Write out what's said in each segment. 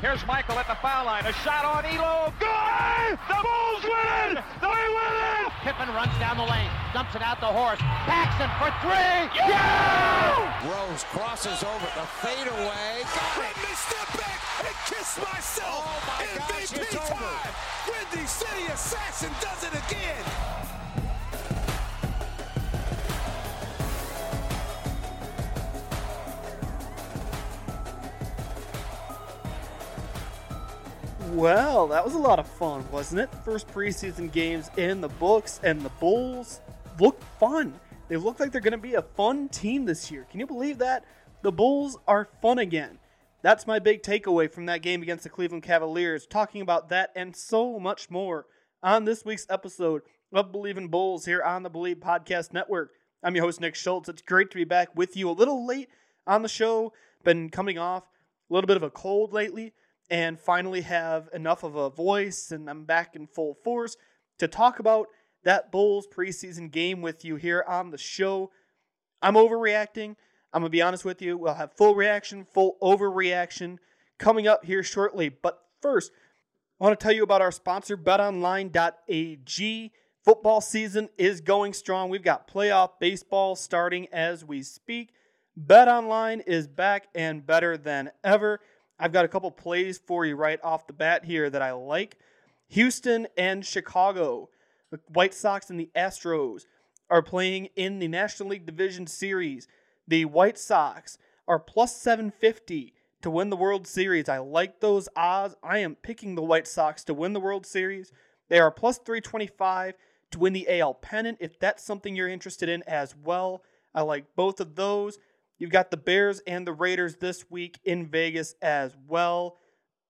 Here's Michael at the foul line. A shot on Ehlo. Good! The Bulls win it! They win it! Pippen runs down the lane, dumps it out the horse. Paxson for three. Yeah! Rose crosses over the fadeaway. Let me step back and kiss myself. Oh my gosh, MVP it's over. time. Windy City Assassin does it again. Well, that was a lot of fun, wasn't it? First preseason games in the books, and the Bulls look fun. They look like they're going to be a fun team this year. Can you believe that? The Bulls are fun again. That's my big takeaway from that game against the Cleveland Cavaliers. Talking about that and so much more on this week's episode of Bleav in Bulls here on the Bleav Podcast Network. I'm your host, Nick Schultz. It's great to be back with you a little late on the show. Been coming off a little bit of a cold lately and finally have enough of a voice and I'm back in full force to talk about that Bulls preseason game with you here on the show. I'm overreacting. I'm going to be honest with you. We'll have full reaction, full overreaction coming up here shortly. But first, I want to tell you about our sponsor, betonline.ag. Football season is going strong. We've got playoff baseball starting as we speak. BetOnline is back and better than ever. I've got a couple plays for you right off the bat here that I like. Houston and Chicago, the White Sox and the Astros are playing in the National League Division Series. The White Sox are plus 750 to win the World Series. I like those odds. I am picking the White Sox to win the World Series. They are plus 325 to win the AL pennant if that's something you're interested in as well. I like both of those. You've got the Bears and the Raiders this week in Vegas as well.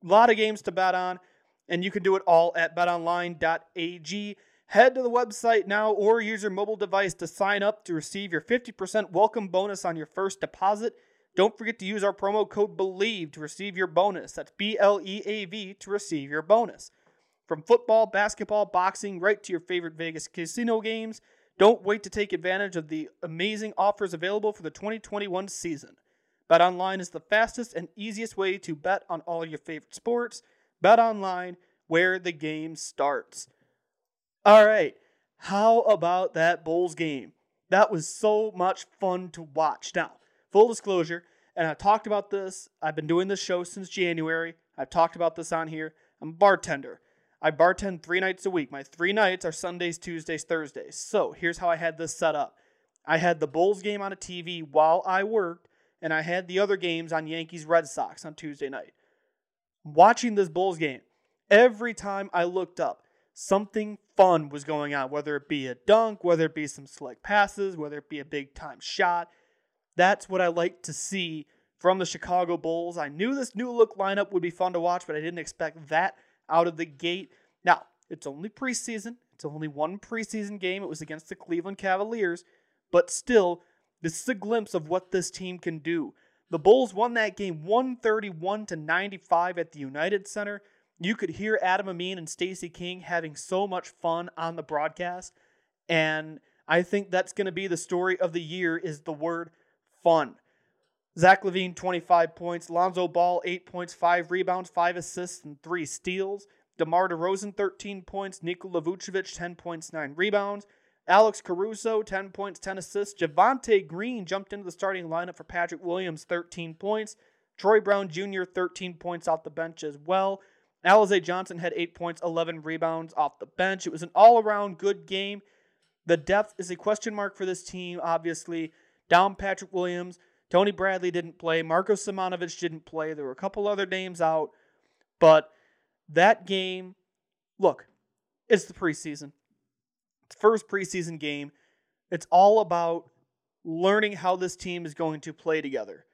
A lot of games to bet on, and you can do it all at betonline.ag. Head to the website now or use your mobile device to sign up to receive your 50% welcome bonus on your first deposit. Don't forget to use our promo code BLEAV to receive your bonus. That's B L E A V to receive your bonus. From football, basketball, boxing, right to your favorite Vegas casino games, don't wait to take advantage of the amazing offers available for the 2021 season. BetOnline is the fastest and easiest way to bet on all your favorite sports. BetOnline, where the game starts. All right, how about that Bulls game? That was so much fun to watch. Now, full disclosure, and I talked about this, I've been doing this show since January. I've talked about this on here. I'm a bartender. I bartend three nights a week. My three nights are Sundays, Tuesdays, Thursdays. So here's how I had this set up I had the Bulls game on a TV while I worked, and I had the other games on Yankees Red Sox on Tuesday night. Watching this Bulls game, every time I looked up, something fun was going on, whether it be a dunk, whether it be some slick passes, whether it be a big time shot. That's what I like to see from the Chicago Bulls. I knew this new look lineup would be fun to watch, but I didn't expect that out of the gate. Now, it's only preseason. It's only one preseason game. It was against the Cleveland Cavaliers, but still, this is a glimpse of what this team can do. The Bulls won that game 131 to 95 at the United Center. You could hear Adam Amin and Stacey King having so much fun on the broadcast. And I think that's going to be the story of the year is the word fun. Zach LaVine, 25 points. Lonzo Ball, 8 points, 5 rebounds, 5 assists, and 3 steals. DeMar DeRozan, 13 points. Nikola Vucevic, 10 points, 9 rebounds. Alex Caruso, 10 points, 10 assists. Javonte Green jumped into the starting lineup for Patrick Williams, 13 points. Troy Brown Jr., 13 points off the bench as well. Alize Johnson had 8 points, 11 rebounds off the bench. It was an all around good game. The depth is a question mark for this team, obviously. Down Patrick Williams. Tony Bradley didn't play. Marko Simonovic didn't play. There were a couple other names out. But that game, look, it's the preseason. It's the first preseason game. It's all about learning how this team is going to play together.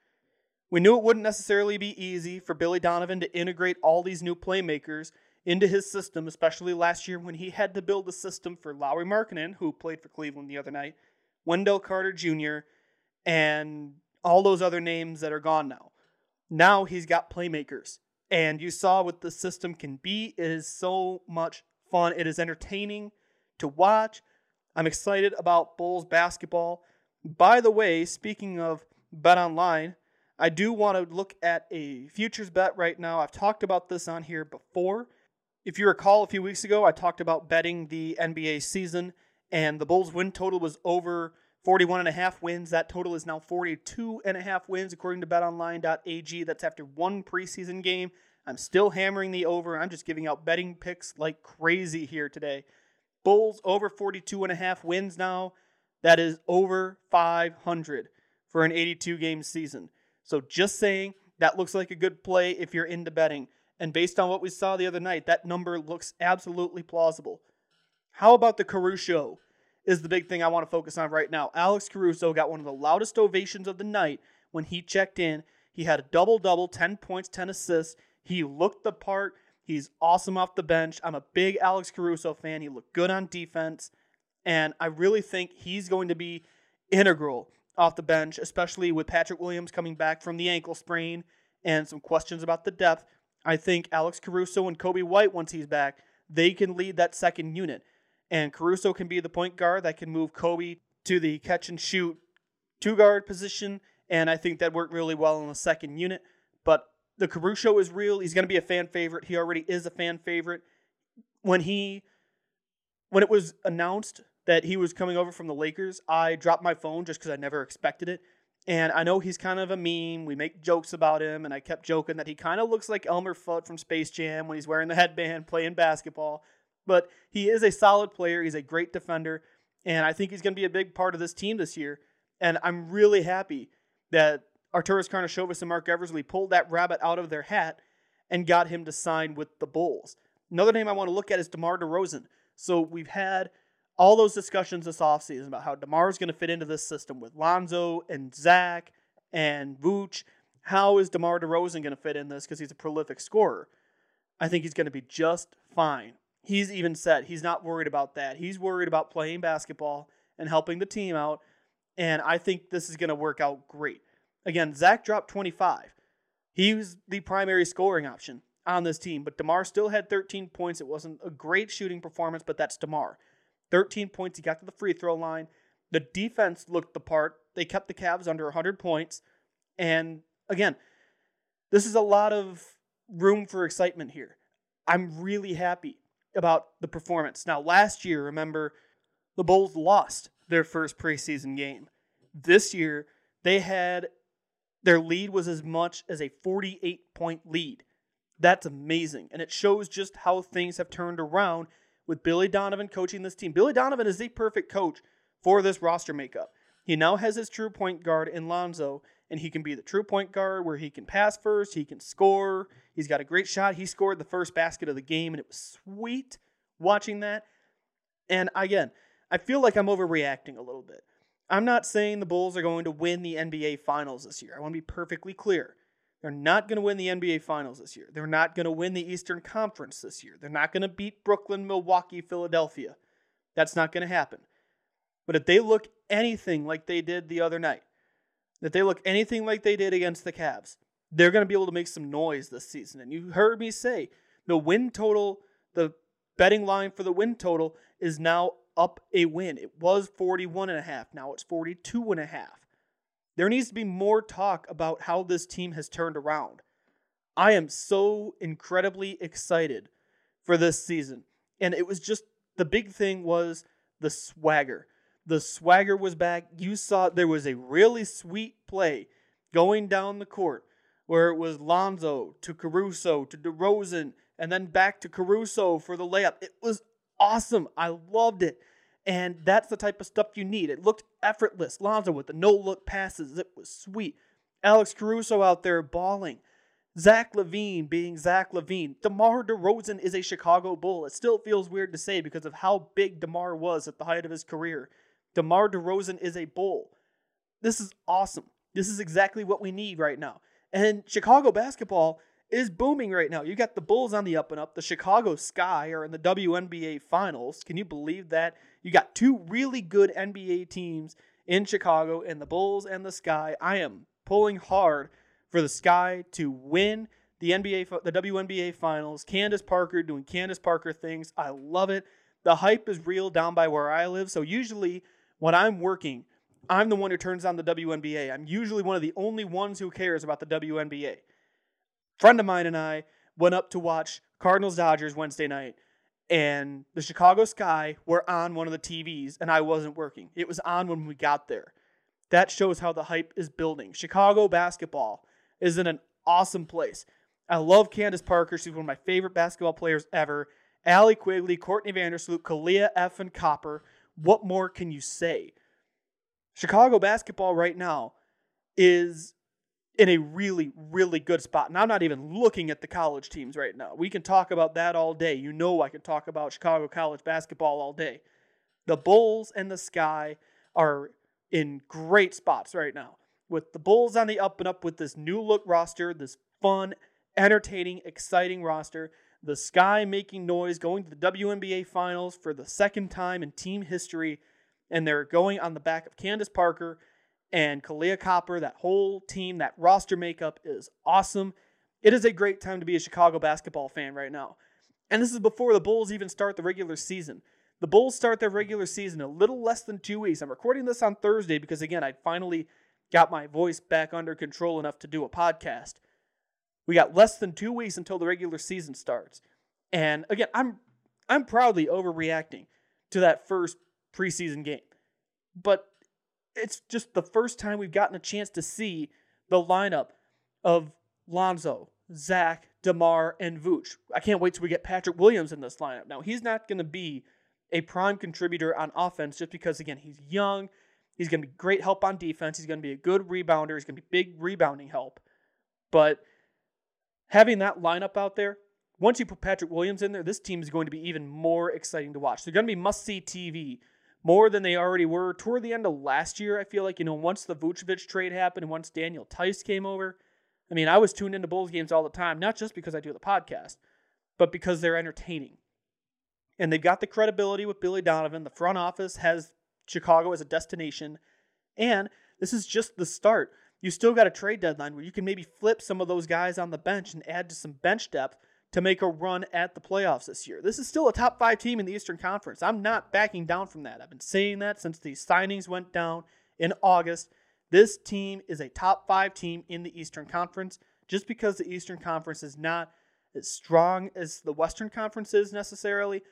We knew it wouldn't necessarily be easy for Billy Donovan to integrate all these new playmakers into his system, especially last year when he had to build a system for Lauri Markkanen, who played for Cleveland the other night, Wendell Carter Jr., and all those other names that are gone now. Now he's got playmakers. And you saw what the system can be. It is so much fun. It is entertaining to watch. I'm excited about Bulls basketball. By the way, speaking of Bet Online, I do want to look at a futures bet right now. I've talked about this on here before. If you recall, a few weeks ago, I talked about betting the NBA season, and the Bulls' win total was over 41 and a half wins. That total is now 42 and a half wins, according to betonline.ag. That's after one preseason game. I'm still hammering the over. I'm just giving out betting picks like crazy here today. Bulls over 42 and a half wins now. That is over 500 for an 82 game season. So just saying, that looks like a good play if you're into betting. And based on what we saw the other night, that number looks absolutely plausible. How about the Caruso? Is the big thing I want to focus on right now. Alex Caruso got one of the loudest ovations of the night when he checked in. He had a double double, 10 points, 10 assists. He looked the part. He's awesome off the bench. I'm a big Alex Caruso fan. He looked good on defense. And I really think he's going to be integral off the bench, especially with Patrick Williams coming back from the ankle sprain and some questions about the depth. I think Alex Caruso and Coby White, once he's back, they can lead that second unit. And Caruso can be the point guard that can move Coby to the catch and shoot two guard position. And I think that worked really well in the second unit. But the Caruso is real. He's going to be a fan favorite. He already is a fan favorite. When he when it was announced that he was coming over from the Lakers, I dropped my phone just because I never expected it. And I know he's kind of a meme. We make jokes about him, and I kept joking that he kind of looks like Elmer Fudd from Space Jam when he's wearing the headband playing basketball. But he is a solid player. He's a great defender, and I think he's going to be a big part of this team this year. And I'm really happy that Arturas Karnisovas and Marc Eversley pulled that rabbit out of their hat and got him to sign with the Bulls. Another name I want to look at is DeMar DeRozan. So we've had – all those discussions this offseason about how DeMar is going to fit into this system with Lonzo and Zach and Vooch. How is DeMar DeRozan going to fit in this because he's a prolific scorer? I think he's going to be just fine. He's even said he's not worried about that. He's worried about playing basketball and helping the team out. And I think this is going to work out great. Again, Zach dropped 25. He was the primary scoring option on this team, but DeMar still had 13 points. It wasn't a great shooting performance, but that's DeMar. 13 points. He got to the free throw line. The defense looked the part. They kept the Cavs under 100 points. And again, this is a lot of room for excitement here. I'm really happy about the performance. Now, last year, remember, the Bulls lost their first preseason game. This year, they had their lead was as much as a 48 point lead. That's amazing. And it shows just how things have turned around with Billy Donovan coaching this team. Billy Donovan is the perfect coach for this roster makeup. He now has his true point guard in Lonzo, and he can be the true point guard where he can pass first, he can score. He's got a great shot. He scored the first basket of the game, and it was sweet watching that. And again, I feel like I'm overreacting a little bit. I'm not saying the Bulls are going to win the NBA Finals this year. I want to be perfectly clear. They're not going to win the NBA Finals this year. They're not going to win the Eastern Conference this year. They're not going to beat Brooklyn, Milwaukee, Philadelphia. That's not going to happen. But if they look anything like they did the other night, if they look anything like they did against the Cavs, they're going to be able to make some noise this season. And you heard me say The win total, the betting line for the win total is now up a win. It was 41 and a half. Now it's 42 and a half. There needs to be more talk about how this team has turned around. I am so incredibly excited for this season. And it was just the big thing was the swagger. The swagger was back. You saw there was a really sweet play going down the court where it was Lonzo to Caruso to DeRozan and then back to Caruso for the layup. It was awesome. I loved it. And that's the type of stuff you need. It looked effortless. Lonzo with the no look passes. It was sweet. Alex Caruso out there balling. Zach LaVine being Zach LaVine. DeMar DeRozan is a Chicago Bull. It still feels weird to say because of how big DeMar was at the height of his career. DeMar DeRozan is a Bull. This is awesome. This is exactly what we need right now. And Chicago basketball is booming right now. You got the Bulls on the up and up. The Chicago Sky are in the WNBA finals. Can you believe that? You got two really good NBA teams in Chicago and the Bulls and the Sky. I am pulling hard for the Sky to win the NBA the WNBA finals. Candace Parker doing Candace Parker things. I love it. The hype is real down by where I live. So usually when I'm working, I'm the one who turns on the WNBA. I'm usually one of the only ones who cares about the WNBA friend of mine and I went up to watch Cardinals Dodgers Wednesday night, and the Chicago Sky were on one of the TVs, and I wasn't working. It was on when we got there. That shows how the hype is building. Chicago basketball is in an awesome place. I love Candace Parker. She's one of my favorite basketball players ever. Allie Quigley, Courtney Vandersloot, Kahleah F. and Copper. What more can you say? Chicago basketball right now is in a really, really good spot. And I'm not even looking at the college teams right now. We can talk about that all day. You know, I can talk about Chicago college basketball all day. The Bulls and the Sky are in great spots right now. With the Bulls on the up and up with this new look roster, this fun, entertaining, exciting roster. The Sky making noise, going to the WNBA finals for the second time in team history. And they're going on the back of Candace Parker and Kahleah Copper, that whole team, that roster makeup is awesome. It is a great time to be a Chicago basketball fan right now. And this is before the Bulls even start the regular season. The Bulls start their regular season a little less than two weeks. I'm recording this on Thursday because, again, I finally got my voice back under control enough to do a podcast. We got less than two weeks until the regular season starts. And again, I'm I'm proudly overreacting to that first preseason game. But it's just the first time we've gotten a chance to see the lineup of Lonzo, Zach, DeMar, and Vooch. I can't wait till we get Patrick Williams in this lineup. Now, he's not going to be a prime contributor on offense just because, again, he's young. He's going to be great help on defense. He's going to be a good rebounder. He's going to be big rebounding help. But having that lineup out there, once you put Patrick Williams in there, this team is going to be even more exciting to watch. They're going to be must see TV more than they already were toward the end of last year. I feel like, you know, once the Vucevic trade happened once Daniel Theis came over, I mean, I was tuned into Bulls games all the time, not just because I do the podcast, but because they're entertaining. And they've got the credibility with Billy Donovan. The front office has Chicago as a destination. And this is just the start. You still got a trade deadline where you can maybe flip some of those guys on the bench and add to some bench depth to make a run at the playoffs this year. This is still a top five team in the Eastern Conference. I'm not backing down from that. I've been saying that since the signings went down in August. This team is a top five team in the Eastern Conference just because the Eastern Conference is not as strong as the Western Conference is necessarily,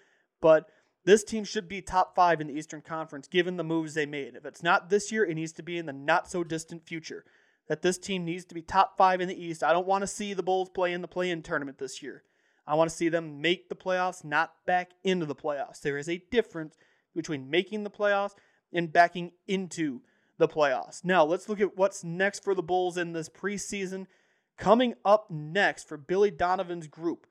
but this team should be top five in the Eastern Conference given the moves they made. If it's not this year, it needs to be in the not so distant future. That this team needs to be top five in the East. I don't want to see the Bulls play in the play in tournament this year. I want to see them make the playoffs, not back into the playoffs. There is a difference between making the playoffs and backing into the playoffs. Now, let's look at what's next for the Bulls in this preseason. Coming up next for Billy Donovan's group,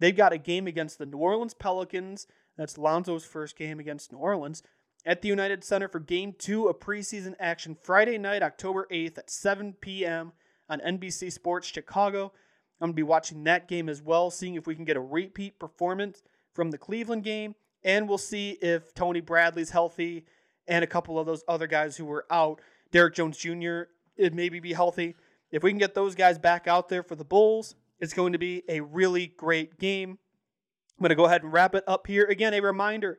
they've got a game against the New Orleans Pelicans. That's Lonzo's first game against New Orleans at the United Center for game two of preseason action Friday night, October 8th at 7 p.m. on NBC Sports Chicago. I'm going to be watching that game as well, seeing if we can get a repeat performance from the Cleveland game. And we'll see if Tony Bradley's healthy and a couple of those other guys who were out. Derrick Jones Jr. it maybe be healthy. If we can get those guys back out there for the Bulls, it's going to be a really great game. I'm going to go ahead and wrap it up here. Again, a reminder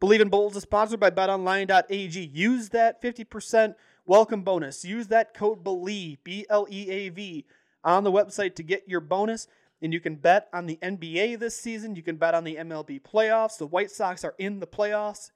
Bleav in Bulls is sponsored by betonline.ag. Use that 50% welcome bonus. Use that code BLEAV, B L E A V, on the website to get your bonus. And you can bet on the NBA this season. You can bet on the MLB playoffs. The White Sox are in the playoffs.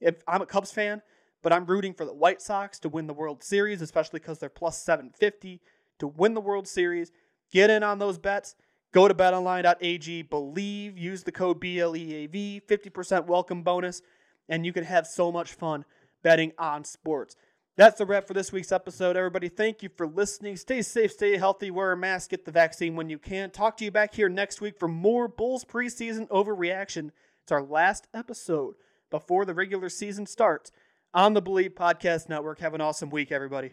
If I'm a Cubs fan, but I'm rooting for the White Sox to win the World Series, especially because they're plus 750 to win the World Series. Get in on those bets. Go to betonline.ag, believe, use the code BLEAV, 50% welcome bonus, and you can have so much fun betting on sports. That's the wrap for this week's episode, everybody. Thank you for listening. Stay safe, stay healthy, wear a mask, get the vaccine when you can. Talk to you back here next week for more Bulls preseason overreaction. It's our last episode before the regular season starts on the Bleav Podcast Network. Have an awesome week, everybody.